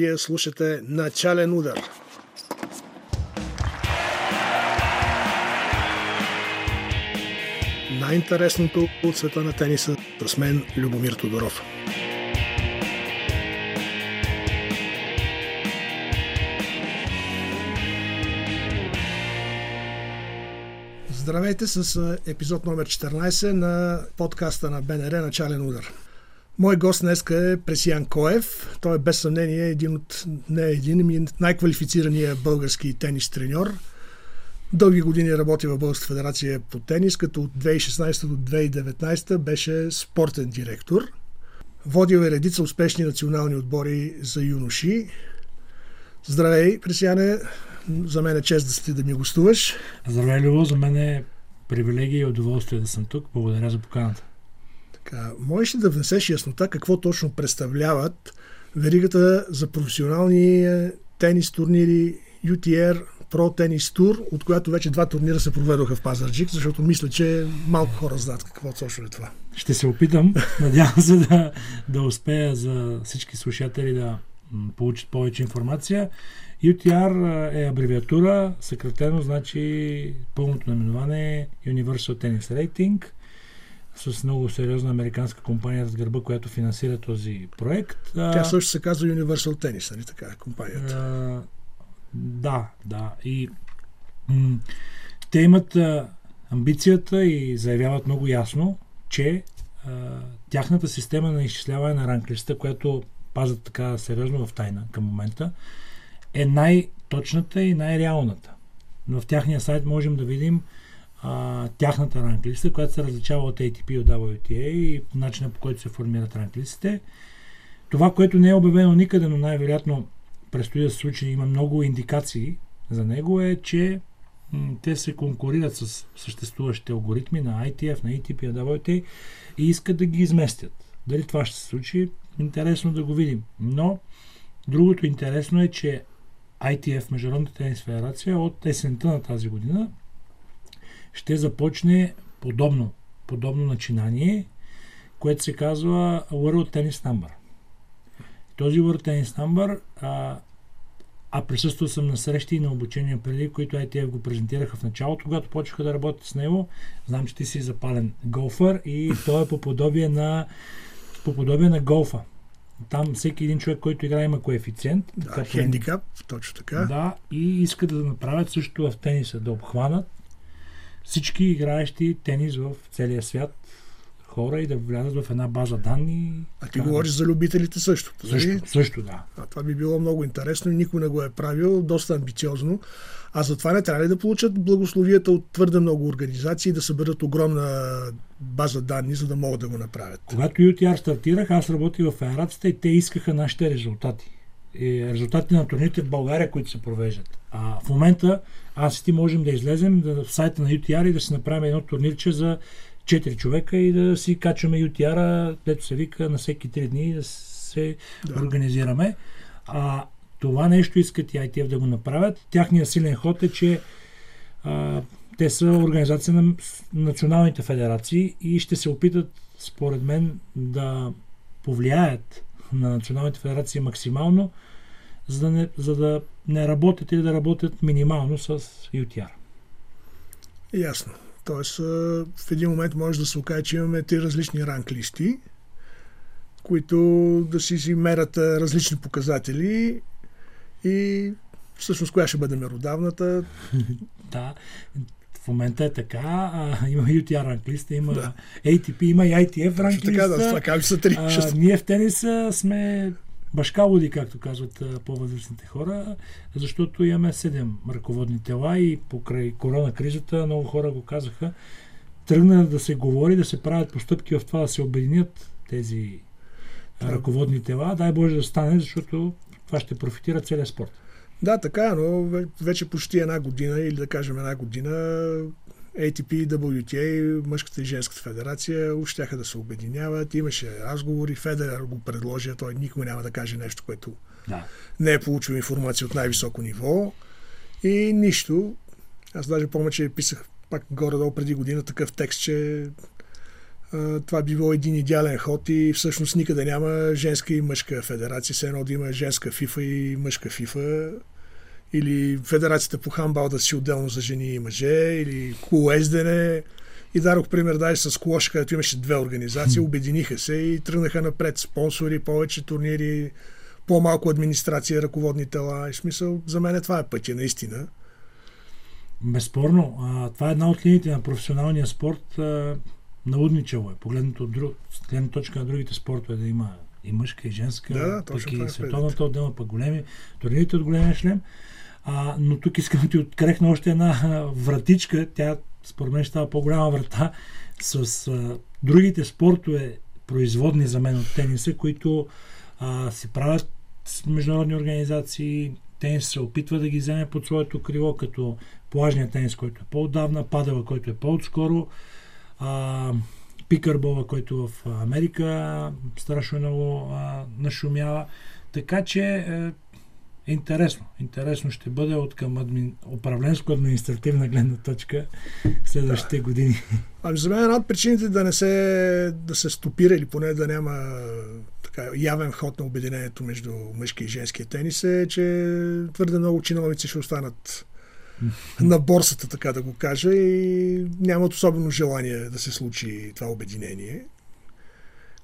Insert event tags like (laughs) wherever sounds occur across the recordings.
Вие слушате Начален удар. Най-интересното от света на тениса с мен Любомир Тодоров. Здравейте с епизод номер 14 на подкаста на БНР Начален удар. Мой гост днес е Пресиян Коев. Той е без съмнение един от не един, ами най-квалифицирания български тенис треньор. Дълги години работи в Българска федерация по тенис, като от 2016 до 2019 беше спортен директор. Водил е редица успешни национални отбори за юноши. Здравей, Пресияне! За мен е чест да си да ми гостуваш. Здравей, Любо! За мен е привилегия и удоволствие да съм тук. Благодаря за поканата. Така, можеш ли да внесеш яснота какво точно представляват веригата за професионални е, тенис турнири UTR Pro Tennis Tour, от която вече два турнира се проведоха в Пазарджик, защото мисля, че малко хора знаят какво точно е това. Ще се опитам. Надявам се да, да успея за всички слушатели да получат повече информация. UTR е абревиатура, съкратено значи пълното наименование е Universal Tennis Rating – с много сериозна американска компания с гърба, която финансира този проект. Тя също се казва Universal Tennis, нали така, компанията? А, да, да. И м- те имат а, амбицията и заявяват много ясно, че а, тяхната система на изчисляване на ранглиста, която пазят така сериозно в тайна към момента, е най-точната и най-реалната. В тяхния сайт можем да видим а, тяхната ранглиста, която се различава от ATP и от WTA и начина по който се формират ранглистите. Това, което не е обявено никъде, но най-вероятно предстои да се случи, има много индикации за него, е, че м- те се конкурират с съществуващите алгоритми на ITF, на ATP, на WTA и искат да ги изместят. Дали това ще се случи, интересно да го видим. Но другото интересно е, че ITF, Международната тенис федерация, от есента на тази година ще започне подобно, подобно начинание, което се казва World Tennis Number. Този World Tennis Number, а, а присъствал съм на срещи и на обучения преди, които ITF го презентираха в началото, когато почнаха да работят с него. Знам, че ти си запален голфър и то е по подобие на, по подобие на голфа. Там всеки един човек, който играе, има коефициент. Да, хендикап, точно така. Да, и искат да направят също в тениса, да обхванат всички играещи тенис в целия свят хора и да влязат в една база данни. А ти говориш за любителите също. Също, нали? също да. А това би било много интересно и никой не го е правил, доста амбициозно. А затова не трябва ли да получат благословията от твърде много организации да съберат огромна база данни, за да могат да го направят? Когато UTR стартирах, аз работих в федерацията и те искаха нашите резултати. И резултатите на турнирите в България, които се провеждат. А в момента аз и ти можем да излезем в сайта на UTR и да си направим едно турнирче за 4 човека и да си качваме UTR, дето се вика на всеки 3 дни да се да. организираме. А това нещо искат и ITF да го направят. Тяхният силен ход е, че а, те са организация на националните федерации и ще се опитат, според мен, да повлияят на националните федерации максимално, за да не, за да не работят или да работят минимално с UTR. Ясно. Тоест, в един момент може да се окаже, че имаме три различни ранглисти, които да си, си мерят различни показатели и всъщност коя ще бъде меродавната. (laughs) да, в момента е така. А, има UTR ранглиста, има да. ATP, има и ITF ранглиста. Така, да, така са три. А, ние в тениса сме башкалоди, както казват по-възрастните хора, защото имаме седем ръководни тела и покрай корона кризата много хора го казаха. Тръгна да се говори, да се правят постъпки в това да се обединят тези ръководни тела. Дай Боже да стане, защото това ще профитира целият спорт. Да, така е, но вече почти една година или да кажем една година ATP WTA, мъжката и женската федерация, ущяха да се обединяват. Имаше разговори, Федерер го предложи, той никой няма да каже нещо, което да. не е получил информация от най-високо ниво. И нищо. Аз даже помня, че писах пак горе-долу преди година такъв текст, че това би било един идеален ход и всъщност никъде няма женска и мъжка федерация. Все едно да има женска фифа и мъжка фифа. Или федерацията по хамбал да си отделно за жени и мъже, или колоездене. И дарох пример дай с Клош, където имаше две организации, обединиха се и тръгнаха напред спонсори, повече турнири, по-малко администрация, ръководни тела. И смисъл, за мен това е пътя, наистина. Безспорно. А, това е една от линиите на професионалния спорт. А, наудничаво е. Погледнато от друг, гледна точка на другите спортове да има и мъжка, и женска, да, пък и световната отдела, пък големи, турнирите от големия шлем. А, но тук искам да ти открехна още една вратичка. Тя, според мен, става по-голяма врата с а, другите спортове, производни за мен от тениса, които а, си правят с международни организации. Тенис се опитва да ги вземе под своето крило, като плажния тенис, който е по-отдавна, падала, който е по-отскоро, а, пикърбола, който в Америка страшно много а, нашумява. Така че е, интересно. Интересно ще бъде от към адми... управленско-административна гледна точка следващите да. години. Ами за мен една от причините да не се, да се стопира или поне да няма така, явен ход на обединението между мъжки и женския тенис е, че твърде много чиновници ще останат на борсата, така да го кажа, и нямат особено желание да се случи това обединение,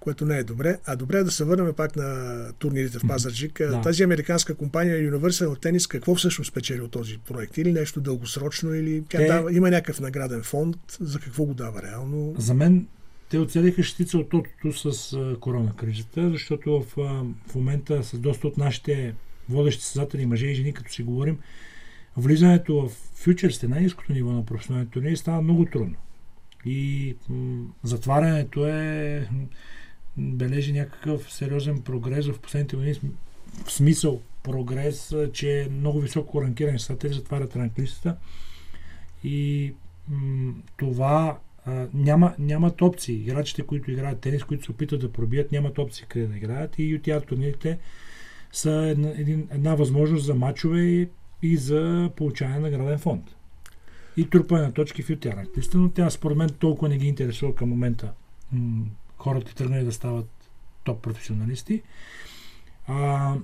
което не е добре. А добре е да се върнем пак на турнирите в Пазарджик. Да. Тази американска компания Universal Tennis какво всъщност спечели от този проект? Или нещо дългосрочно, или Те... дава, има някакъв награден фонд? За какво го дава реално? За мен те оцелиха щица от тотото с корона кризата, защото в, в момента с доста от нашите водещи създатели, мъже и жени, като си говорим, влизането в фьючерсите, най-низкото ниво на професионалните турнири, става много трудно. И затварянето е бележи някакъв сериозен прогрес в последните години. В смисъл прогрес, че е много високо ранкирани те затварят ранглистата. И това няма, нямат опции. Играчите, които играят тенис, които се опитват да пробият, нямат опции къде да играят. И UTR турнирите са една, една възможност за мачове и за получаване на награден фонд. И трупане на точки в UTR. Естествено, тя според мен толкова не ги интересува към момента м- хората тръгнали да стават топ професионалисти. А,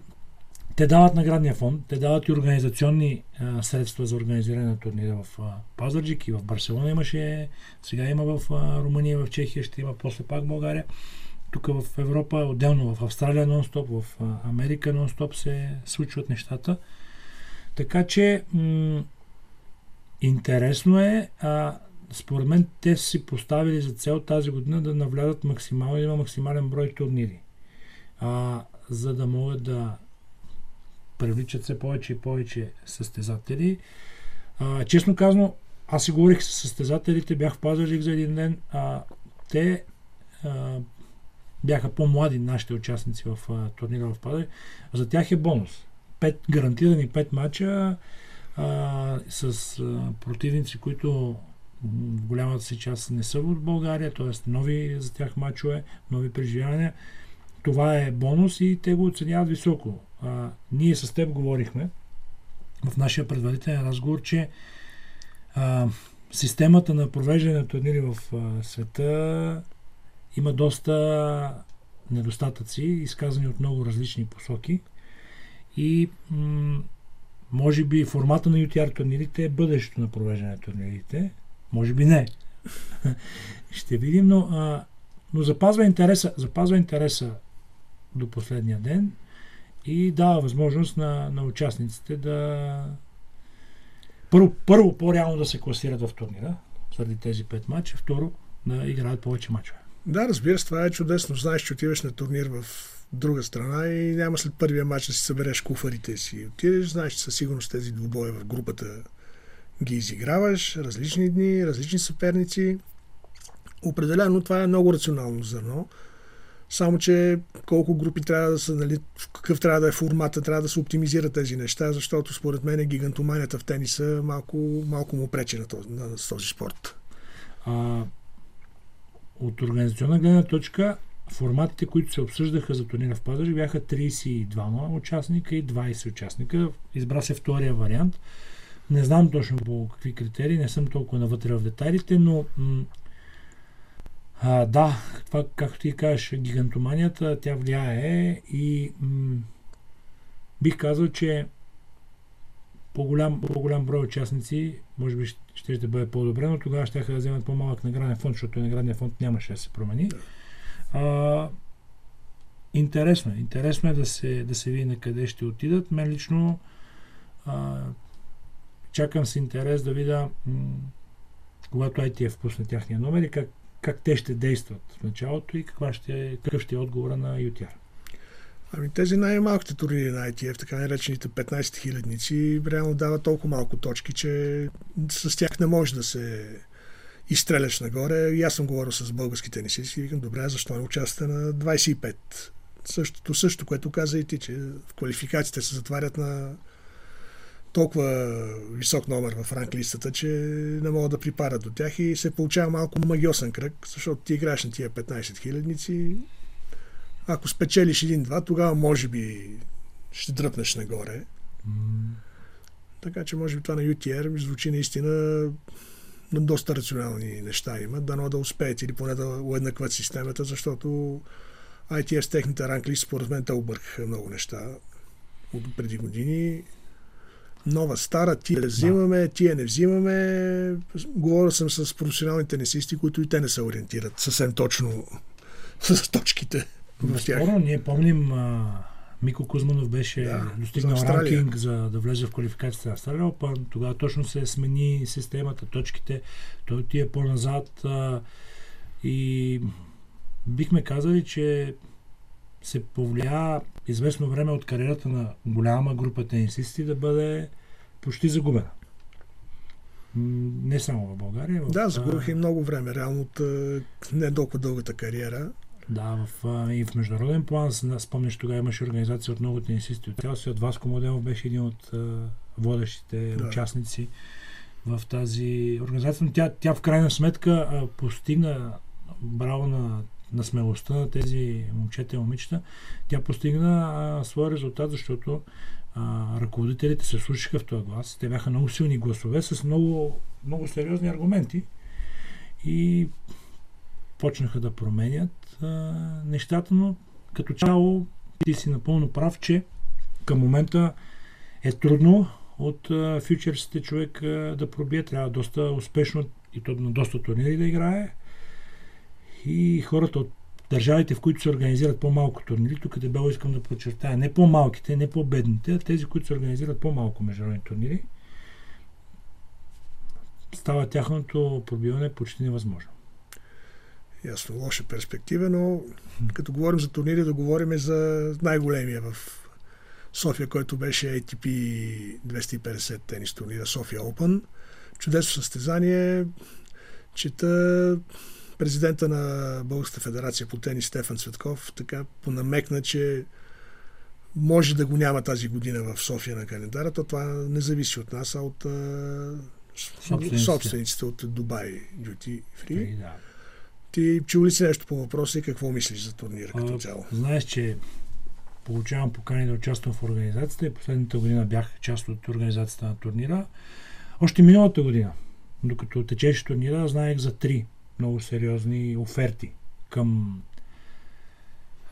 те дават наградния фонд, те дават и организационни а, средства за организиране на турнира в а, Пазарджик и в Барселона имаше, сега има в а, Румъния, в Чехия, ще има после пак в България. Тук в Европа, отделно в Австралия нон-стоп, в а, Америка нон-стоп се случват нещата. Така че м- интересно е, а, според мен те са си поставили за цел тази година да навлядат максимално, има максимален брой турнири. А, за да могат да привличат се повече и повече състезатели. А, честно казано, аз си говорих с състезателите, бях в Пазарик за един ден. А, те а, бяха по-млади нашите участници в а, турнира в Пазарик. За тях е бонус. Пет, гарантирани 5 мача а, с а, противници, които в голямата си част не са от България, т.е. нови за тях мачове, нови преживявания. Това е бонус и те го оценяват високо. А, ние с теб говорихме в нашия предварителен разговор, че а, системата на провеждане на турнири в а, света има доста недостатъци, изказани от много различни посоки. И м- може би формата на UTR турнирите е бъдещето на провеждане на турнирите. Може би не. (laughs) Ще видим, но, а, но запазва интереса, запазва интереса до последния ден и дава възможност на, на участниците да първо, първо по-реално да се класират в турнира, заради тези пет мача, второ да играят повече мачове. Да, разбира се, това е чудесно. Знаеш, че отиваш на турнир в друга страна и няма след първия матч да си събереш куфарите си. Отидеш, знаеш, че със сигурност тези двубоя в групата ги изиграваш, различни дни, различни съперници. Определено това е много рационално зърно. Само, че колко групи трябва да са, нали, какъв трябва да е формата, трябва да се оптимизира тези неща, защото според мен гигантоманията в тениса малко, малко му пречи на този, на този спорт. А, от организационна гледна точка, форматите, които се обсъждаха за турнира в Пазари, бяха 32 участника и 20 участника. Избра се втория вариант. Не знам точно по какви критерии, не съм толкова навътре в детайлите, но м- А, да, това, както ти кажеш, гигантоманията, тя влияе и м- бих казал, че по-голям, по-голям брой участници, може би ще, ще бъде по-добре, но тогава ще да вземат по-малък награден фонд, защото наградния фонд нямаше да се промени. А, интересно е. Интересно е да се, да се види на къде ще отидат. Мен лично а, чакам с интерес да видя м- когато ITF пусне тяхния номер и как, как те ще действат в началото и каква ще, какъв ще е отговора на UTR. Ами тези най-малките турнири на ITF, така наречените 15 хилядници, реално дават толкова малко точки, че с тях не може да се изстреляш нагоре. И аз съм говорил с български тенисисти и викам, добре, защо не участвате на 25? Същото, също, което каза и ти, че в квалификациите се затварят на толкова висок номер в ранглистата, че не могат да припарат до тях и се получава малко магиосен кръг, защото ти играеш на тия 15 хилядници. Ако спечелиш един-два, тогава може би ще дръпнеш нагоре. Mm. Така че може би това на UTR звучи наистина на доста рационални неща има. Дано да успеят или поне да уеднакват системата, защото ITF с техните ранкли според мен те объркаха много неща от преди години нова, стара, тия да взимаме, тия не взимаме. Говорил съм с професионални тенисисти, които и те не се ориентират съвсем точно с точките. Безспорно, ние помним а, Мико Кузманов беше да, достигнал за ранкинг за да влезе в квалификацията на Австралия Опа, тогава точно се смени системата, точките, той отива по-назад а, и бихме казали, че се повлия известно време от кариерата на голяма група тенисисти да бъде почти загубена. Не само в България. В, да, загубиха и много време. Реално от не толкова дългата кариера. Да, в, и в международен план, спомняш, тогава имаше организация от много тенисисти от цял свят. Васко Моделов беше един от водещите да. участници в тази организация. Но тя, тя в крайна сметка а, постигна браво на на смелостта на тези момчета и момичета, тя постигна а, своя резултат, защото а, ръководителите се слушаха в този глас. Те бяха много силни гласове с много, много сериозни аргументи и почнаха да променят а, нещата, но като цяло ти си напълно прав, че към момента е трудно от фьючерсите човек а, да пробие. Трябва доста успешно и то на доста турнири да играе и хората от държавите, в които се организират по-малко турнири, тук дебело искам да подчертая, не по-малките, не по-бедните, а тези, които се организират по-малко международни турнири, става тяхното пробиване почти невъзможно. Ясно, лоша перспектива, но като говорим за турнири, да говорим за най-големия в София, който беше ATP 250 тенис турнира София Open. Чудесно състезание. Чета президента на Българската федерация по тенис Стефан Цветков така понамекна, че може да го няма тази година в София на календара, то това не зависи от нас, а от собствениците, собствениците от Дубай Duty Free. Да. Ти чул ли си нещо по въпроса и какво мислиш за турнира като цяло? Знаеш, че получавам покани да участвам в организацията и последната година бях част от организацията на турнира. Още миналата година, докато течеше турнира, знаех за три много сериозни оферти към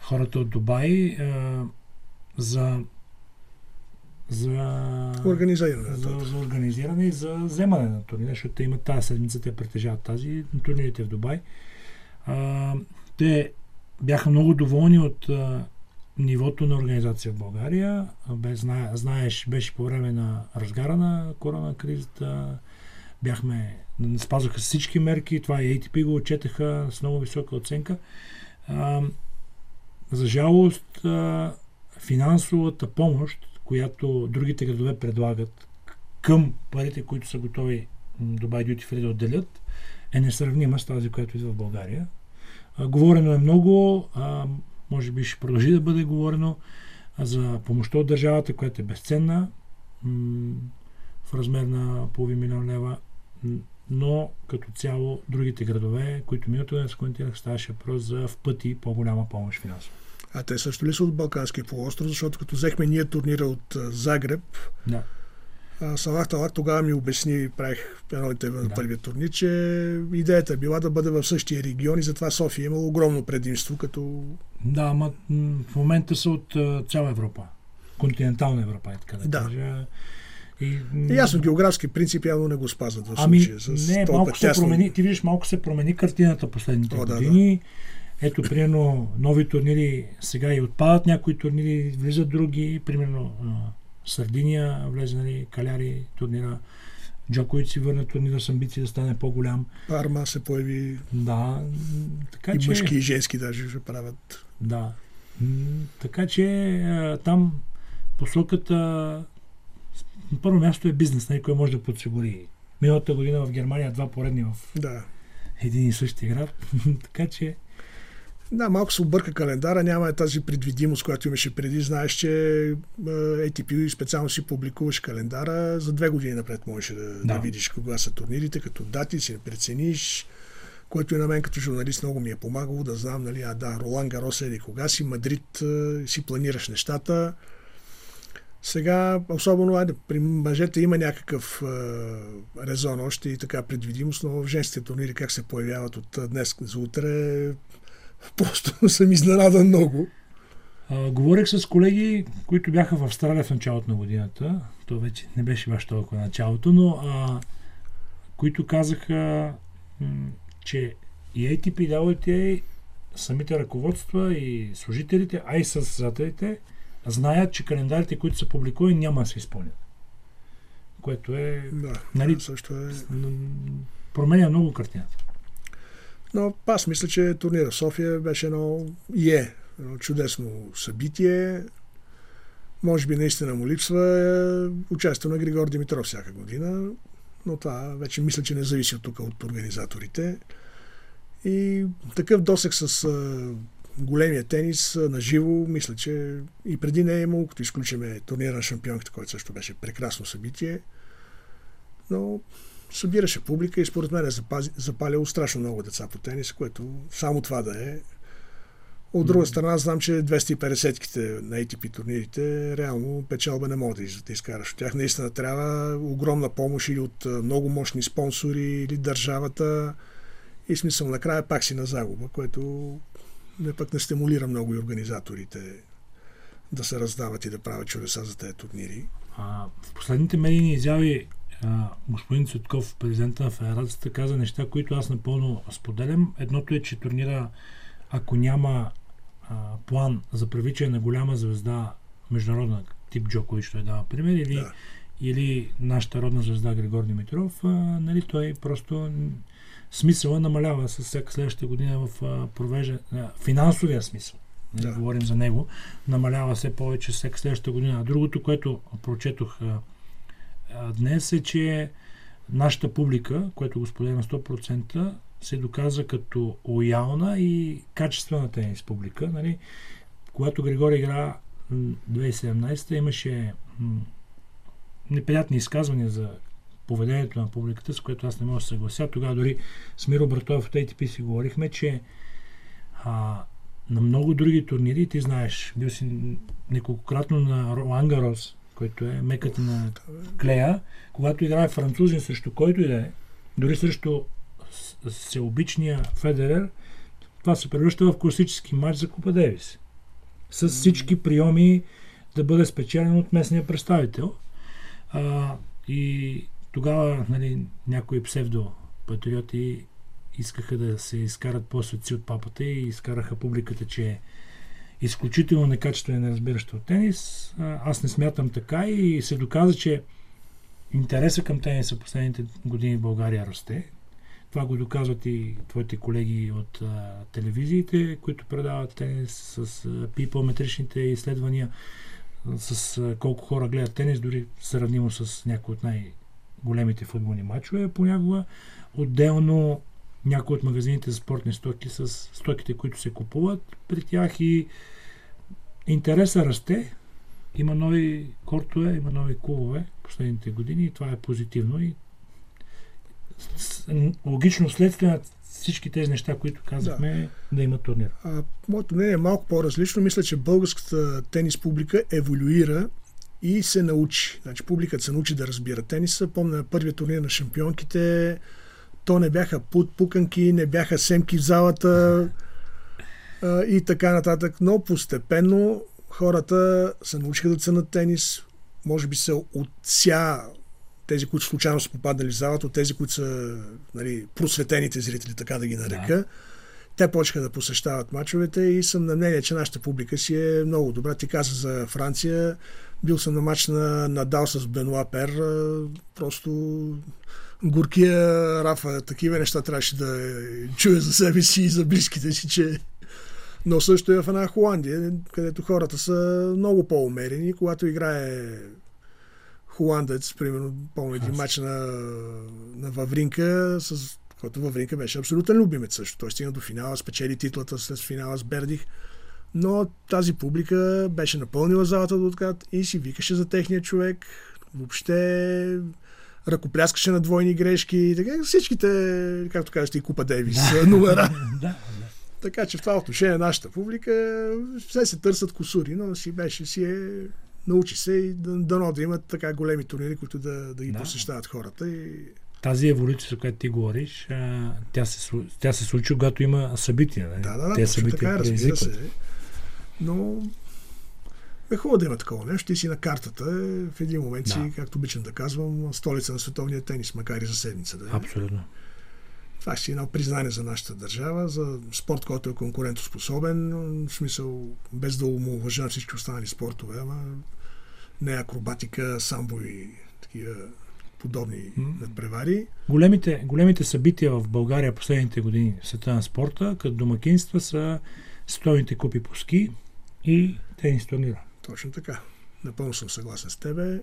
хората от Дубай а, за за организиране. За, за организиране и за вземане на турнира, защото те имат тази седмица, те притежават тази турнирите в Дубай. А, те бяха много доволни от а, нивото на организация в България. Бе, зна, знаеш, беше по време на разгара на корона кризата, бяхме, спазваха всички мерки, това и ATP го отчетаха с много висока оценка. А, за жалост, а, финансовата помощ, която другите градове предлагат към парите, които са готови Dubai Duty Free да отделят, е несравнима с тази, която идва в България. А, говорено е много, а, може би ще продължи да бъде говорено за помощта от държавата, която е безценна, м- в размер на половин милион лева но като цяло другите градове, които миналото се коментирах, ставаше въпрос за в пъти по-голяма помощ финансово. А те също ли са от Балканския полуостров, защото като взехме ние турнира от Загреб, да. Салах Талак тогава ми обясни, правих едно интервю на да. първия турнир, че идеята е била да бъде в същия регион и затова София е имало огромно предимство като... Да, ама в момента са от цяла Европа. Континентална Европа, е така да, да. кажа. И, Ясно, географски принцип явно не го спазват в ами, случая. С не, малко се тясно... промени, ти виждаш, малко се промени картината последните О, години. Да, да. Ето, примерно, нови турнири сега и отпадат някои турнири, влизат други. Примерно, Сардиния влезе, нали, Каляри турнира. Джокович си върна турнира с амбиции да стане по-голям. Парма се появи. Да. Така, и че... мъжки и женски даже ще правят. Да. Така че там посоката на първо място е бизнес, нали, кой може да подсигури. Миналата година в Германия два поредни в да. един и същи град. (laughs) така че да, малко се обърка календара, няма тази предвидимост, която имаше преди. Знаеш, че ATP специално си публикуваш календара, за две години напред можеш да, да. да видиш кога са турнирите, като дати си не прецениш, което и на мен като журналист много ми е помагало да знам, нали, а да, Ролан Гарос еди кога си, Мадрид си планираш нещата. Сега, особено айде, при мъжете има някакъв е, резон още и така предвидимост, но в женските турнири как се появяват от днес за утре, (laughs) просто съм изненадан много. А, говорих с колеги, които бяха в Австралия в началото на годината. То вече не беше баш толкова началото, но а, които казаха, че и ATP, WTA, самите ръководства и служителите, а и създателите, знаят, че календарите, които са публикувани, няма да се изпълнят. Което е... Да, нали, също е... Променя много картината. Но аз мисля, че турнира в София беше едно и е едно чудесно събитие. Може би наистина му липсва е, участие на Григор Димитров всяка година, но това вече мисля, че не зависи от тук от организаторите. И такъв досек с големия тенис на живо, мисля, че и преди не е имало, като изключиме турнира на шампионките, който също беше прекрасно събитие. Но събираше публика и според мен е запаляло страшно много деца по тенис, което само това да е. От друга страна, знам, че 250-ките на ATP турнирите реално печалба не мога да изкараш. От тях наистина трябва огромна помощ или от много мощни спонсори, или държавата. И смисъл накрая пак си на загуба, което не пък не стимулира много и организаторите да се раздават и да правят чудеса за тези турнири. А, в последните медийни изяви а, господин Цветков, президента на федерацията, каза неща, които аз напълно споделям. Едното е, че турнира, ако няма а, план за привличане на голяма звезда, международна тип Джокович, той дава пример, или, да. или нашата родна звезда Григор Димитров, а, нали, той просто смисъла намалява с всяка следваща година в провежда, финансовия смисъл. Не да. говорим за него, намалява все повече всяка следващата година. А другото, което прочетох а, а, днес е, че нашата публика, което го споделя 100%, се доказа като лоялна и качествена тенис публика. Нали? Когато Григорий игра 2017 имаше неприятни изказвания за поведението на публиката, с което аз не мога да съглася. Тогава дори с Миро Братоев от ATP си говорихме, че а, на много други турнири, ти знаеш, бил си неколкократно на Ролан който е меката на Клея, когато играе французин срещу който и да е, дори срещу всеобичния Федерер, това се превръща в класически матч за Купа Девис. С всички приеми да бъде спечелен от местния представител. А, и тогава нали, някои псевдопатриоти искаха да се изкарат по-светци от папата и изкараха публиката, че изключително некачествено и неразбиращо от тенис. Аз не смятам така и се доказа, че интереса към тениса последните години в България расте. Това го доказват и твоите колеги от а, телевизиите, които предават тенис с а, пипометричните изследвания, с а, колко хора гледат тенис, дори сравнимо с някои от най- големите футболни матчове, понякога отделно някои от магазините за спортни стоки с стоките, които се купуват при тях и интереса расте. Има нови кортове, има нови клубове последните години и това е позитивно и логично следствие на всички тези неща, които казахме, да, да има турнир. А, моето мнение е малко по-различно. Мисля, че българската тенис публика еволюира и се научи. Значи, публиката се научи да разбира тениса. Помня първият турнир на шампионките, то не бяха пут, пуканки, не бяха семки в залата а, и така нататък. Но постепенно хората се научиха да ценят тенис. Може би се отся тези, които случайно са попаднали в залата, от тези, които са нали, просветените зрители, така да ги нарека. Да. Те почнаха да посещават мачовете и съм на мнение, че нашата публика си е много добра. Ти каза за Франция. Бил съм на матч на Надал с Бенуа Пер. Просто горкия Рафа, такива неща трябваше да чуе за себе си и за близките си, че но също е в една Холандия, където хората са много по-умерени. Когато играе холандец, примерно, помня един матч на, на Вавринка, с който Вавринка беше абсолютен любимец също. Той стигна до финала, спечели титлата след финала с Бердих. Но тази публика беше напълнила залата до откат и си викаше за техния човек. Въобще ръкопляскаше на двойни грешки. и Така, всичките, както казвате, и Купа Дейвис (laughs) номера. да, така че в това отношение нашата публика все се търсят косури, но си беше, си е научи се и дано да имат така големи турнири, които да, да ги да. посещават хората. И... Тази еволюция, която ти говориш, тя се, тя се случи, когато има събития. Не? Да, да, да, Те събития така, разбира се. Но е хубаво да има такова нещо. Ти си на картата. В един момент да. си, както обичам да казвам, столица на световния тенис, макар и за седмица. Да е. Абсолютно. Това ще е едно признание за нашата държава, за спорт, който е конкурентоспособен, в смисъл, без да му уважа всички останали спортове, ама не акробатика, самбо и такива подобни надпревари. Големите, големите събития в България последните години в света на спорта, като домакинства са световните купи по ски и тенис турнира. Точно така. Напълно съм съгласен с тебе.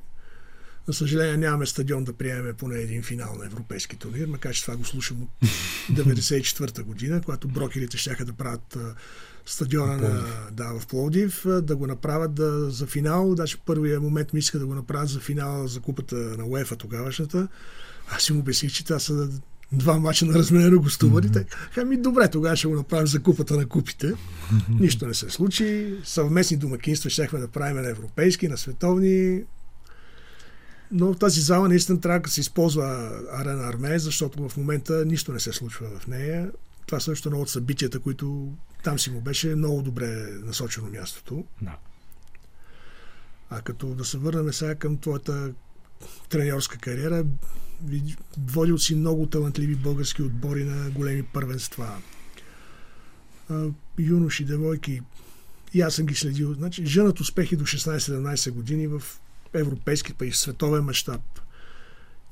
За съжаление нямаме стадион да приемем поне един финал на европейски турнир, макар че това го слушам от (laughs) 1994 година, когато брокерите ще да правят стадиона на, да, в Пловдив, да го направят да, за финал. Даже първия момент ми иска да го направят за финал за купата на УЕФА тогавашната. Аз си му обясних, че това са два мача на разменено гостуване. Mm-hmm. ми добре, тогава ще го направим за купата на купите. Нищо не се случи. Съвместни домакинства ще да правим на европейски, на световни но тази зала наистина трябва да се използва арена Армея, защото в момента нищо не се случва в нея. Това също е едно от събитията, които там си му беше много добре насочено мястото. Да. А като да се върнем сега към твоята тренерска кариера, водил си много талантливи български отбори на големи първенства. Юноши, девойки, и аз съм ги следил. Значи, женат успехи до 16-17 години в европейски, па и световен мащаб.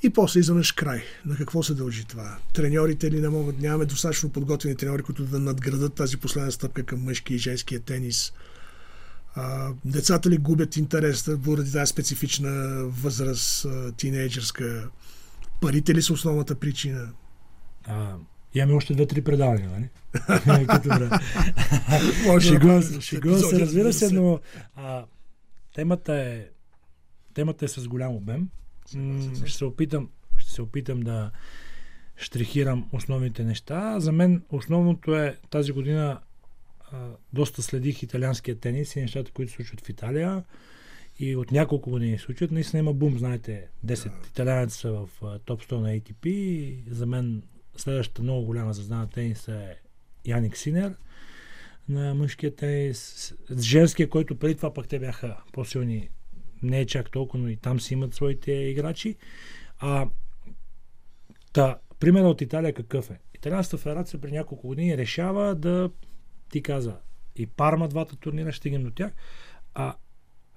И после изведнъж край. На какво се дължи това? Треньорите ли не могат? Нямаме достатъчно подготвени треньори, които да надградат тази последна стъпка към мъжки и женския тенис. А, децата ли губят интерес поради тази специфична възраст, тинейджърска? Парите ли са основната причина? А, имаме още две-три предавания, нали? (laughs) Шегувам се, разбира се, но а, темата е Темата е с голям обем. Ще се опитам, ще се опитам да штрихирам основните неща. За мен основното е тази година а, доста следих италианския тенис и нещата, които се случват в Италия. И от няколко години се случват. Наистина има бум, знаете, 10 yeah. италианци са в а, топ 100 на ATP. И за мен следващата много голяма звезда на тениса е Яник Синер на мъжкия тенис. Женския, който преди това пък те бяха по-силни не е чак толкова, но и там си имат своите играчи. А, та, примерът от Италия какъв е? Италианската федерация при няколко години решава да, ти каза, и Парма двата турнира, ще стигнем до тях, а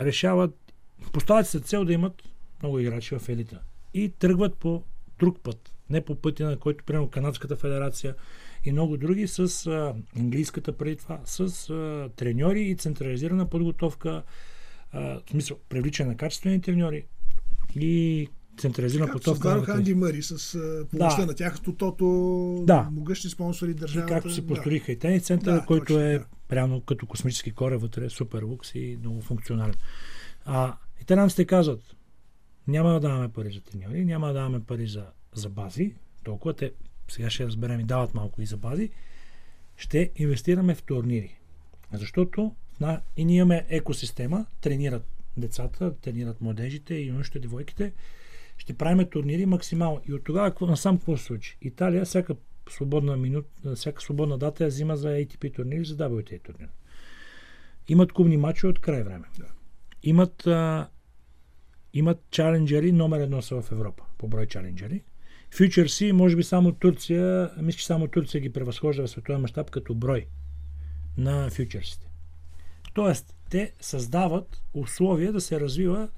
решават, поставят се цел да имат много играчи в елита. И тръгват по друг път, не по пътя, на който, примерно, Канадската федерация и много други, с а, английската преди това, с а, треньори и централизирана подготовка, а, в смисъл, привличане на качествени треньори и централизирана подготовка. Създадоха Анди Мъри с помощта да. на тяхното тото, да. могъщи спонсори държавата. И както се построиха да. и тенис център, да, който точно, е да. прямо като космически кораб вътре, супер лукс и много функционален. А италянците казват, няма да даваме пари за треньори, няма да даваме пари за, за бази, толкова те, сега ще разберем и дават малко и за бази, ще инвестираме в турнири. Защото на, и ние имаме екосистема, тренират децата, тренират младежите и юношите, девойките. Ще правим турнири максимално. И от тогава насам какво се случи? Италия всяка свободна, минут, всяка свободна дата я взима за ATP турнири, за WTA турнир. Имат кубни мачове от край време. Да. Имат, а, имат чаленджери, номер едно са в Европа, по брой чаленджери. Фьючерси, може би само Турция, мисля, че само Турция ги превъзхожда в световен мащаб като брой на фьючерсите. Тоест, те създават условия да се развива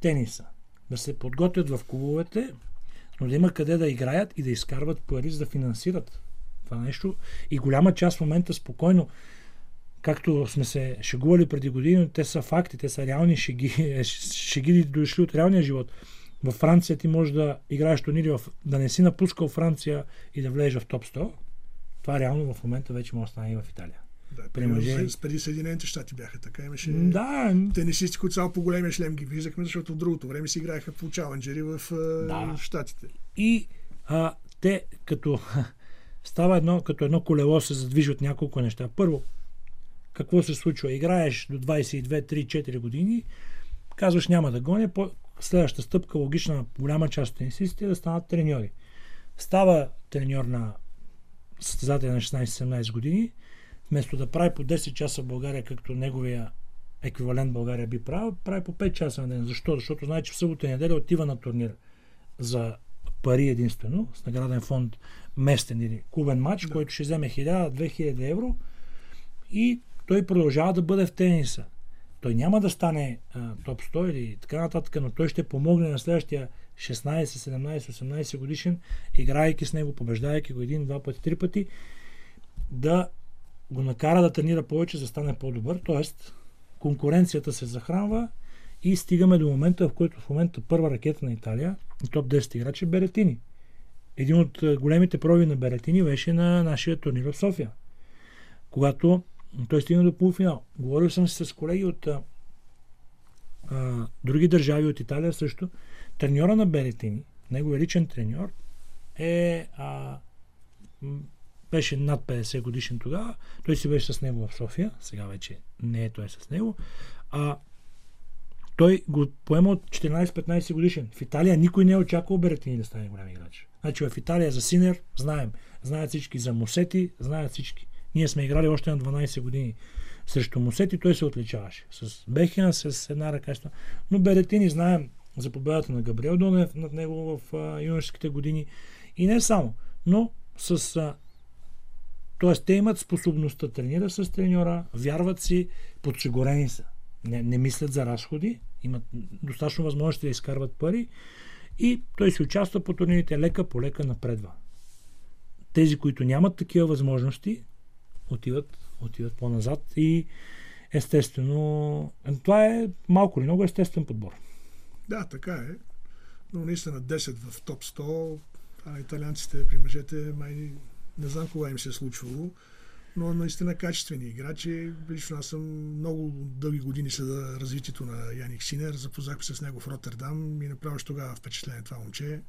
тениса. Да се подготвят в клубовете, но да има къде да играят и да изкарват пари, за да финансират това нещо. И голяма част в момента спокойно, както сме се шегували преди години, те са факти, те са реални шеги, (laughs) шеги дошли от реалния живот. Във Франция ти можеш да играеш турнири, да не си напускал Франция и да влезеш в топ 100. Това реално в момента вече може да стане и в Италия. Да, При мъже- Преди Съединените щати бяха така. Имаше Да, тенисисти, които само по големия шлем ги виждахме, защото в другото време си играеха по чаленджери в Да. щатите. И а, те като става едно, като едно колело се задвижи от няколко неща. Първо, какво се случва? Играеш до 22, 3, 4 години, казваш няма да гоня, по следващата стъпка, логична на голяма част от тенисистите е да станат треньори. Става треньор на състезател на 16-17 години, вместо да прави по 10 часа в България, както неговия еквивалент България би правил, прави по 5 часа на ден. Защо? Защото знае, че в събота и неделя отива на турнир за пари единствено, с награден фонд местен или клубен матч, Да. който ще вземе 1000-2000 евро и той продължава да бъде в тениса. Той няма да стане а, топ 100 или така нататък, но той ще помогне на следващия 16, 17, 18 годишен, играйки с него, побеждайки го един, два пъти, три пъти, да го накара да тренира повече, за да стане по-добър. Тоест, конкуренцията се захранва и стигаме до момента, в който в момента първа ракета на Италия, топ 10 играч е Беретини. Един от е, големите проби на Беретини беше на нашия турнир в София. Когато той стигна до полуфинал. Говорил съм с колеги от а, а, други държави от Италия също. Треньора на Беретини, неговия личен треньор, е а, беше над 50 годишен тогава. Той си беше с него в София. Сега вече не е той с него. А, той го поема от 14-15 годишен. В Италия никой не е очаквал Беретини да стане голям играч. Значи в Италия за Синер знаем. Знаят всички за Мусети, знаят всички. Ние сме играли още на 12 години срещу Мусети, той се отличаваше. С Бехина, с една ръка. Но Беретини знаем за победата на Габриел Донев над него в юношеските години. И не само, но с а, Тоест, те имат способността, тренират с треньора, вярват си, подсигурени са. Не, не мислят за разходи, имат достатъчно възможности да изкарват пари и той си участва по турнирите лека по лека напредва. Тези, които нямат такива възможности, отиват, отиват по-назад и естествено, това е малко или много естествен подбор. Да, така е. Но наистина 10 в топ 100, а италианците при мъжете май не знам кога им се е случвало, но наистина качествени играчи. Лично аз съм много дълги години следа развитието на Яник Синер. Запознах се с него в Роттердам и направиш тогава впечатление това момче.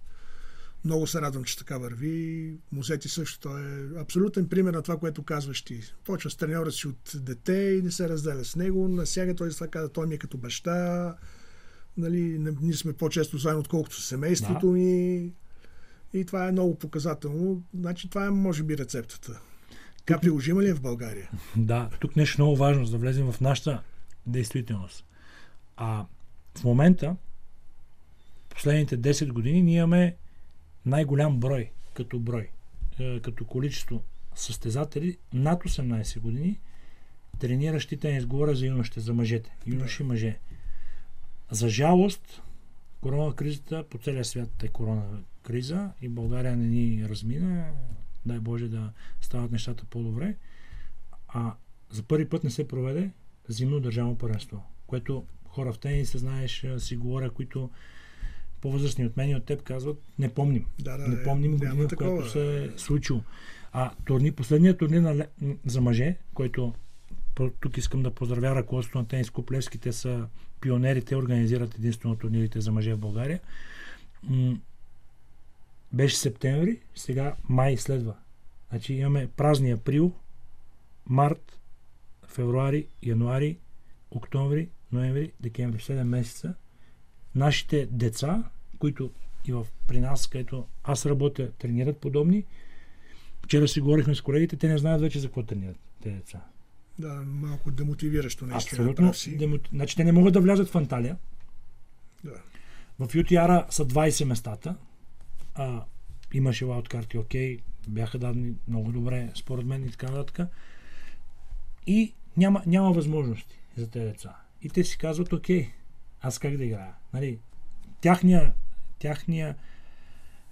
Много се радвам, че така върви. Музети също. Той е абсолютен пример на това, което казваш ти. Почва с треньора си от дете и не се разделя с него. Насяга той това каза, той ми е като баща. Нали, ние сме по-често заедно, отколкото семейството Да. ми. И това е много показателно. Значи това е, може би, рецептата. Тя приложима ли е в България? Да, тук нещо много важно, за да влезем в нашата действителност. А в момента, последните 10 години, ние имаме най-голям брой, като брой, е, като количество състезатели над 18 години, трениращи тенис. Говоря за юношите, за мъжете. Юноши мъже. За жалост, корона кризата по целия свят е корона криза и България не ни размина. Дай Боже да стават нещата по-добре. А за първи път не се проведе зимно държавно първенство, което хора в тениса, знаеш, си говоря, които по-възрастни от мен и от теб казват, не помним. Да, да, Не е, помним няма година, в която се е случило. А турни, последният турнир на, за мъже, който тук искам да поздравя ръководството на тенис клуб Левски, те са пионери, те организират единствено турнирите за мъже в България. Беше септември, сега май следва. Значи имаме празни април, март, февруари, януари, октомври, ноември, декември, 7 месеца, нашите деца, които и в, при нас, където аз работя, тренират подобни, вчера си говорихме с колегите, те не знаят вече за какво тренират тези деца. Да, малко демотивиращо нещо. Абсолютно. Демот... Значи те не могат да влязат в Анталия. Да. В Ютиара са 20 местата. А, имаше лауткарти, окей, бяха дадени много добре, според мен и така нататък. И няма, няма възможности за тези деца. И те си казват, окей, аз как да играя? Нали, тяхния, тяхния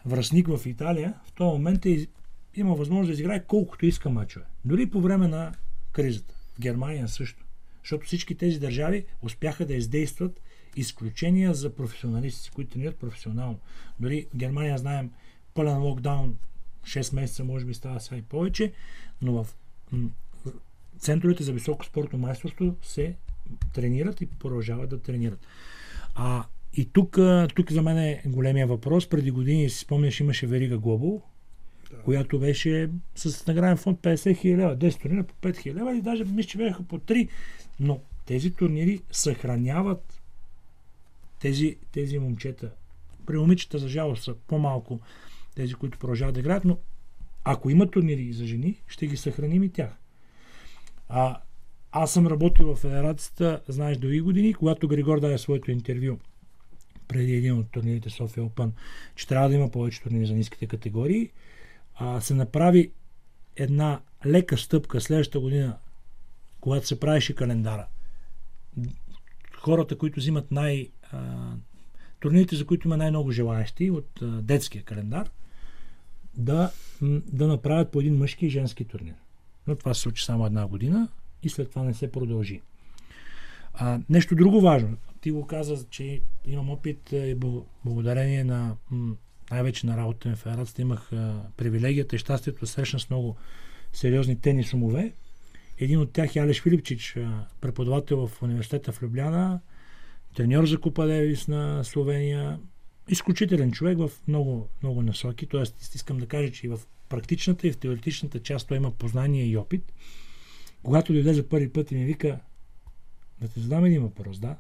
връзник в Италия в този момент е, има възможност да изиграе колкото иска мачове. Дори по време на кризата. В Германия също. Защото всички тези държави успяха да издействат изключения за професионалисти, които тренират професионално. Дори в Германия знаем пълен локдаун, 6 месеца може би става сега и повече, но в центровете за високо спортно майсторство се тренират и продължават да тренират. А и тук, тук за мен е големия въпрос. Преди години, си спомняш, имаше Верига Глобал, да. която беше с награден фонд 50 хиляди лева, 10 турнира по 5 хиляди лева и даже мисля, че бяха по 3. Но тези турнири съхраняват тези, тези момчета. При момичета, за жалост, са по-малко тези, които продължават да играят, но ако има турнири за жени, ще ги съхраним и тях. А, аз съм работил в федерацията, знаеш, дълги години, когато Григор даде своето интервю преди един от турнирите София Open, че трябва да има повече турнири за ниските категории, а, се направи една лека стъпка следващата година, когато се правеше календара. Хората, които взимат най... Турнирите, за които има най-много желаящи от а, детския календар, да, да направят по един мъжки и женски турнир. Но това се случи само една година и след това не се продължи. А, нещо друго важно. Ти го каза, че имам опит и благодарение на най-вече на работа на федерацията имах а, привилегията и щастието да срещна с много сериозни тенис умове. Един от тях е Алеш Филипчич, а, преподавател в университета в Любляна, треньор за Купа Девис на Словения, изключителен човек в много, много насоки. Тоест, искам да кажа, че и в практичната и в теоретичната част той има познание и опит. Когато дойде за първи път и ми вика, да те задам един въпрос, да?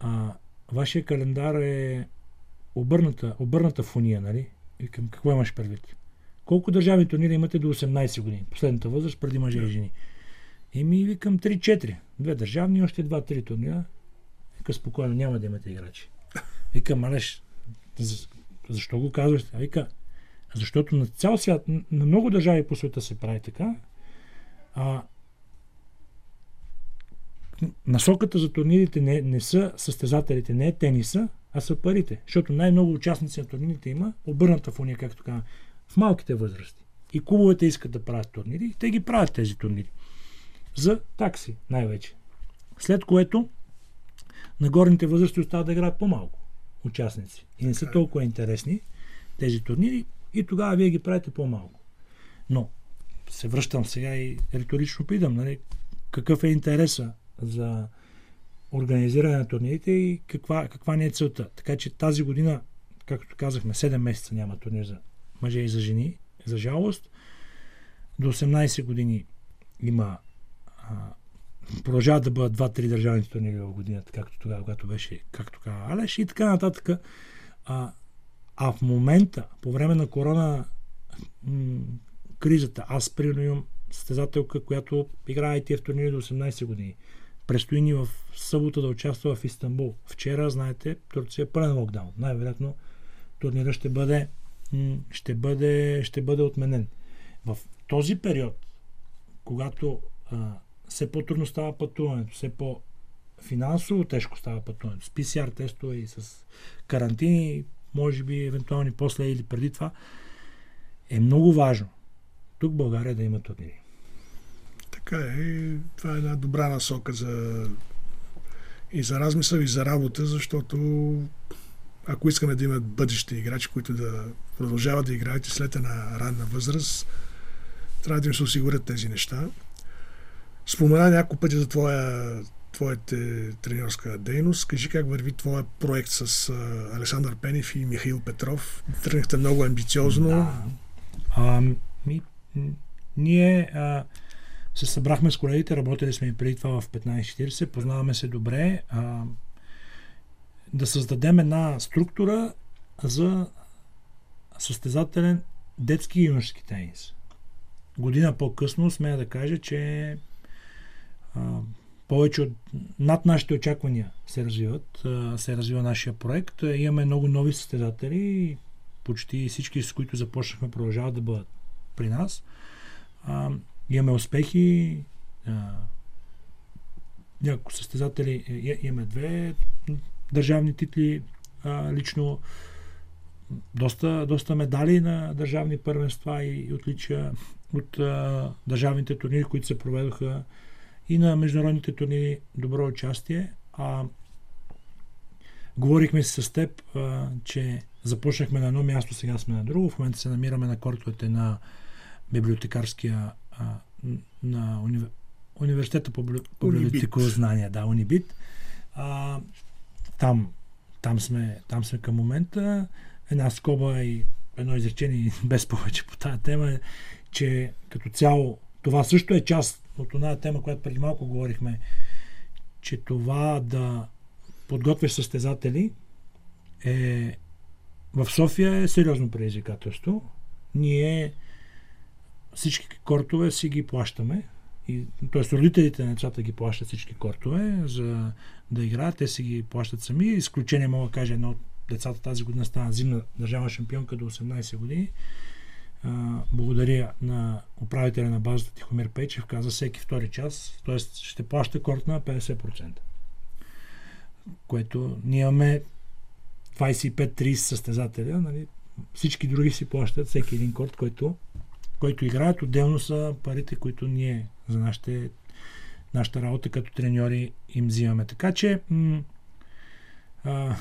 А, вашия календар е обърната, обърната фония, нали? Викам, какво имаш предвид? Колко държавни турнири имате до 18 години? Последната възраст преди мъже и жени. И ми викам 3-4. Две държавни още 2-3 турнира. Вика, спокойно, няма да имате играчи. Вика, малеш, защо го казваш? Вика, защото на цял свят, на много държави по света се прави така. А, насоката за турнирите не, не са състезателите, не е тениса, а са парите. Защото най-много участници на турнирите има обърната фония, както казвам, в малките възрасти. И клубовете искат да правят турнири, и те ги правят тези турнири. За такси най-вече. След което на горните възрасти остават да играят по-малко участници. И не са толкова интересни тези турнири и тогава вие ги правите по-малко. Но се връщам сега и риторично питам, нали, какъв е интереса за организиране на турнирите и каква, каква не е целта. Така че тази година, както казахме, 7 месеца няма турнир за мъже и за жени, за жалост. До 18 години има а, продължават да бъдат 2-3 държавни турнири в годината, както тогава, когато беше, както казва Алеш и така нататък. А, а в момента, по време на корона м- кризата, аз примерно имам състезателка, която играе в турнири до 18 години. Престои ни в събота да участва в Истанбул. Вчера, знаете, Турция е пълен локдаун. Най-вероятно турнира ще бъде, ще бъде, ще бъде отменен. В този период, когато а, все по-трудно става пътуването, все по- финансово тежко става пътуването. С PCR тестове и с карантини, може би евентуални после или преди това, е много важно тук България да има турнири. Така е. Това е една добра насока за и за размисъл, и за работа, защото ако искаме да имат бъдещи играчи, които да продължават да играят и след една ранна възраст, трябва да им се осигурят тези неща. Спомена няколко пъти за твоя, твоята тренерска дейност. Кажи как върви твоя проект с Александър Пенев и Михаил Петров. Тръгнахте много амбициозно. Да. А, ми, ние а, се събрахме с колегите, работили сме и преди това в 1540, познаваме се добре, а, да създадем една структура за състезателен детски и юношески тенис. Година по-късно смея да кажа, че повече от над нашите очаквания се развиват, се развива нашия проект. Имаме много нови състезатели, почти всички, с които започнахме, продължават да бъдат при нас. Имаме успехи, а, няколко състезатели, е, имаме две държавни титли лично, доста, доста медали на държавни първенства и отличия от държавните турнири, които се проведоха и на международните турнири добро участие. А, говорихме си с теб, а, че започнахме на едно място, сега сме на друго. В момента се намираме на кортовете на библиотекарския а, на универ... университета по, по да, Унибит. А, там, там, сме, там сме към момента. Една скоба и едно изречение (laughs) без повече по тази тема е, че като цяло това също е част от тази тема, която преди малко говорихме, че това да подготвяш състезатели е в София е сериозно предизвикателство. Ние всички кортове си ги плащаме. И, т.е. родителите на децата ги плащат всички кортове за да играят. Те си ги плащат сами. Изключение мога да кажа, едно от децата тази година стана зимна държавна шампионка до 18 години. Благодаря на управителя на базата Тихомир Пейчев, каза всеки втори час, т.е. ще плаща корт на 50%. Което ние имаме 25-30 състезателя, нали? всички други си плащат всеки един корт, който, който играят. Отделно са парите, които ние за нашите, нашата работа като треньори им взимаме. Така че м- а,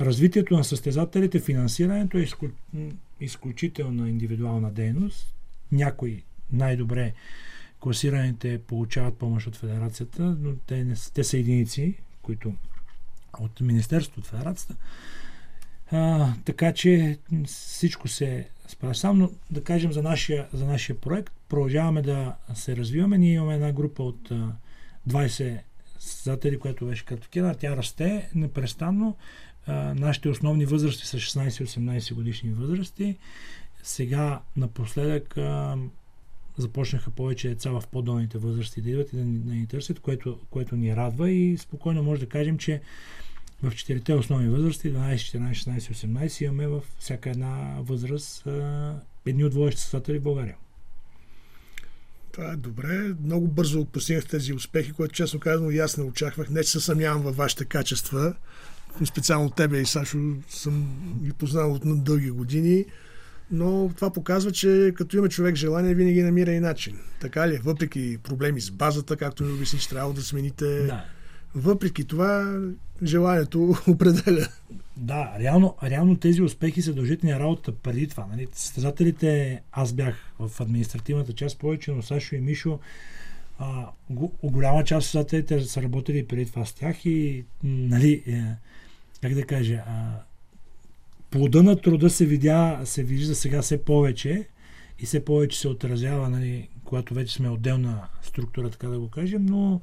развитието на състезателите, финансирането е изклю... изключителна индивидуална дейност. Някои най-добре класираните получават помощ от федерацията, но те, не, те са единици, които от Министерството, от Федерацията. А, така че всичко се справя. Само да кажем за нашия, за нашия проект. Продължаваме да се развиваме. Ние имаме една група от а, 20 създатели, която беше картокена. Тя расте непрестанно. Нашите основни възрасти са 16-18 годишни възрасти. Сега напоследък а, започнаха повече деца в по-долните възрасти да идват и да ни, да ни търсят, което, което ни радва и спокойно може да кажем, че в четирите основни възрасти, 12, 14, 16, 18, имаме във всяка една възраст а, едни от водещи състезатели в България. Това е добре. Много бързо постигнах тези успехи, което честно казано и аз не очаквах. Не, че се съмнявам във вашите качества. Специално тебе и Сашо съм ви познал от дълги години. Но това показва, че като има човек желание, винаги намира и начин. Така ли? Въпреки проблеми с базата, както ми обясни, че трябва да смените да въпреки това, желанието (laughs) определя. Да, реално, реално тези успехи се дължат на работата преди това. Нали? Състезателите, аз бях в административната част повече, но Сашо и Мишо, а, го, голяма част от състезателите са работили преди това с тях и, нали, е, как да кажа, а, плода на труда се видя, се вижда сега все повече и все повече се отразява, нали, когато вече сме отделна структура, така да го кажем, но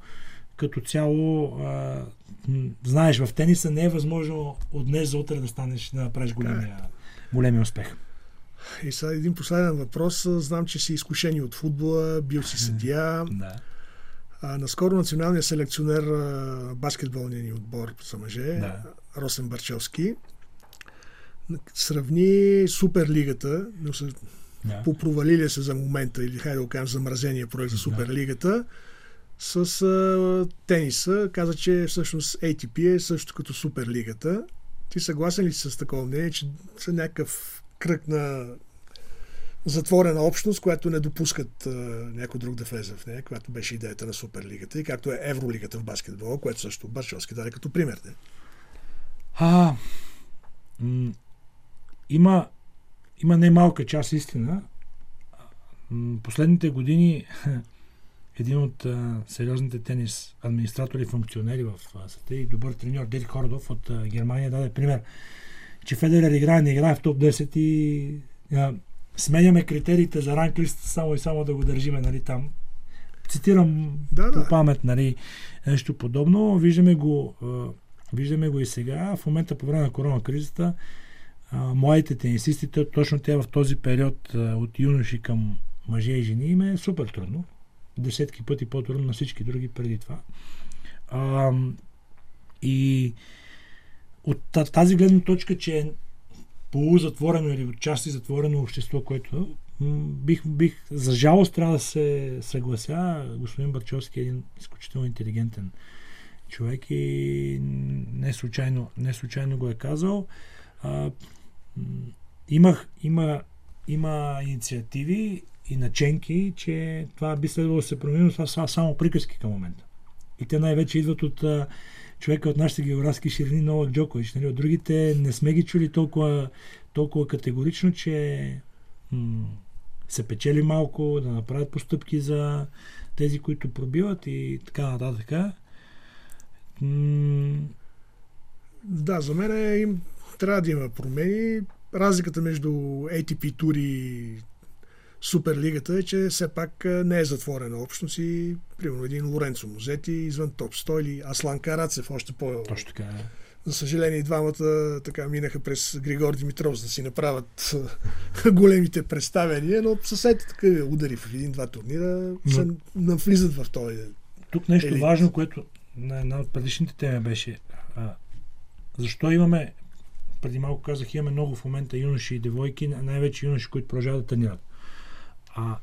като цяло, а, знаеш, в тениса не е възможно от днес за утре да станеш, да направиш големия, големия успех. И сега един последен въпрос. Знам, че си изкушени от футбола, бил си съдия. да. А, наскоро националният селекционер баскетболния ни отбор за мъже, да. Росен Барчевски, сравни Суперлигата, но са да. попровалили се за момента, или хайде да го кажем замразения проект за Суперлигата, с а, тениса. Каза, че всъщност ATP е също като Суперлигата. Ти съгласен ли си с такова мнение, че са някакъв кръг на затворена общност, която не допускат а, някой друг да влезе в нея, която беше идеята на Суперлигата и както е Евролигата в баскетбола, което също Барчовски даде като пример. Не? А, м- има, има немалка част истина. Последните години (laughs) един от а, сериозните тенис администратори и функционери в света и добър треньор Дери Хордов от а, Германия даде пример, че Федерер играе, не играе в топ 10 и а, сменяме критериите за ранглист само и само да го държиме нали, там. цитирам Да, по да. памет, нали, нещо подобно. Виждаме го, а, виждаме го и сега. В момента по време на корона кризата младите тенисисти, то- точно те в този период от юноши към мъже и жени им е супер трудно. Десетки пъти по-трудно на всички други преди това. А, и от та- тази гледна точка, че е полузатворено или отчасти затворено общество, което бих, бих, за жалост трябва да се съглася, господин Барчовски е един изключително интелигентен човек и не случайно, не случайно го е казал. А, имах, има, има инициативи и наченки, че това би следвало да се промени, но това са само приказки към момента. И те най-вече идват от човека от нашите географски ширини Новак Джокович. Нали? От другите не сме ги чули толкова, толкова категорично, че м- се печели малко, да направят постъпки за тези, които пробиват и така нататък. М- Да, за мен е, им, трябва да има промени. Разликата между ATP тури Суперлигата е, че все пак не е затворена общност и примерно един Лоренцо Музети извън топ 100 или Аслан Карацев още по... Точно така. е. За съжаление двамата така минаха през Григор Димитров, за да си направят (laughs) големите представяния, но съседите така удари в един-два турнира, се навлизат в този Тук нещо Елит. важно, което на една от предишните теми беше а, защо имаме преди малко казах, имаме много в момента юноши и девойки, най-вече юноши, които продължават да тренират. А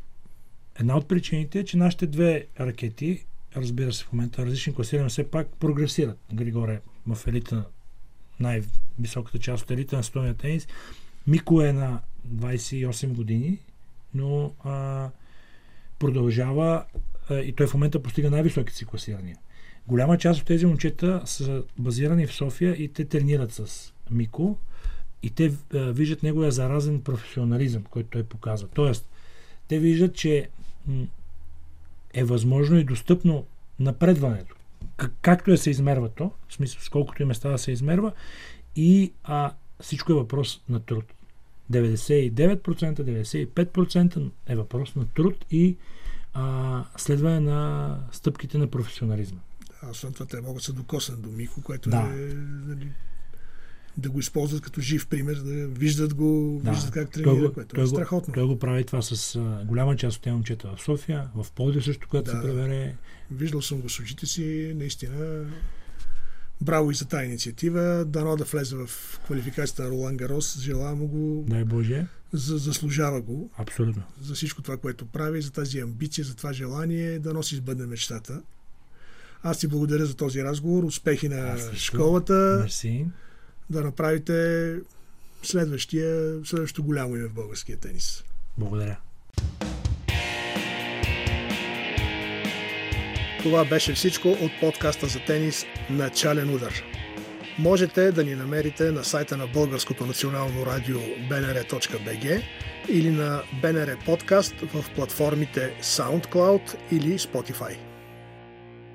една от причините е, че нашите две ракети, разбира се, в момента различни класирания, все пак прогресират. Григоре в елита, най-високата част от елита на световния тенис. Мико е на 28 години, но а, продължава а, и той в момента постига най-високите си класирания. Голяма част от тези момчета са базирани в София и те тренират с Мико и те а, виждат неговия заразен професионализъм, който той показва. Тоест, те виждат, че е възможно и достъпно напредването. Как, както е се измерва то, в смисъл с колкото и места да се измерва, и а, всичко е въпрос на труд. 99%, 95% е въпрос на труд и а, следване на стъпките на професионализма. А освен това, те могат да се докоснат до Мико, което Да. е нали, да го използват като жив пример, да виждат го, Да. виждат как Той тренира, го- което той е страхотно. Той го прави това с а, голяма част от тези момчета в София, в Пловдив също, когато Да. се пребере. Виждал съм го с очите си, наистина. Браво и за тази инициатива. Дано да влезе в квалификацията на Ролан Гарос. Желая му го, Дай Боже, за, заслужава го абсолютно. за всичко това, което прави, за тази амбиция, за това желание да носи избъдне мечтата. Аз ти благодаря за този разговор. Успехи на Аз школата. Мерси. Да направите следващия, следващото голямо име в българския тенис. Благодаря. Това беше всичко от подкаста за тенис Начален удар. Можете да ни намерите на сайта на Българското национално радио bnr.bg или на BNR Подкаст в платформите SoundCloud или Spotify.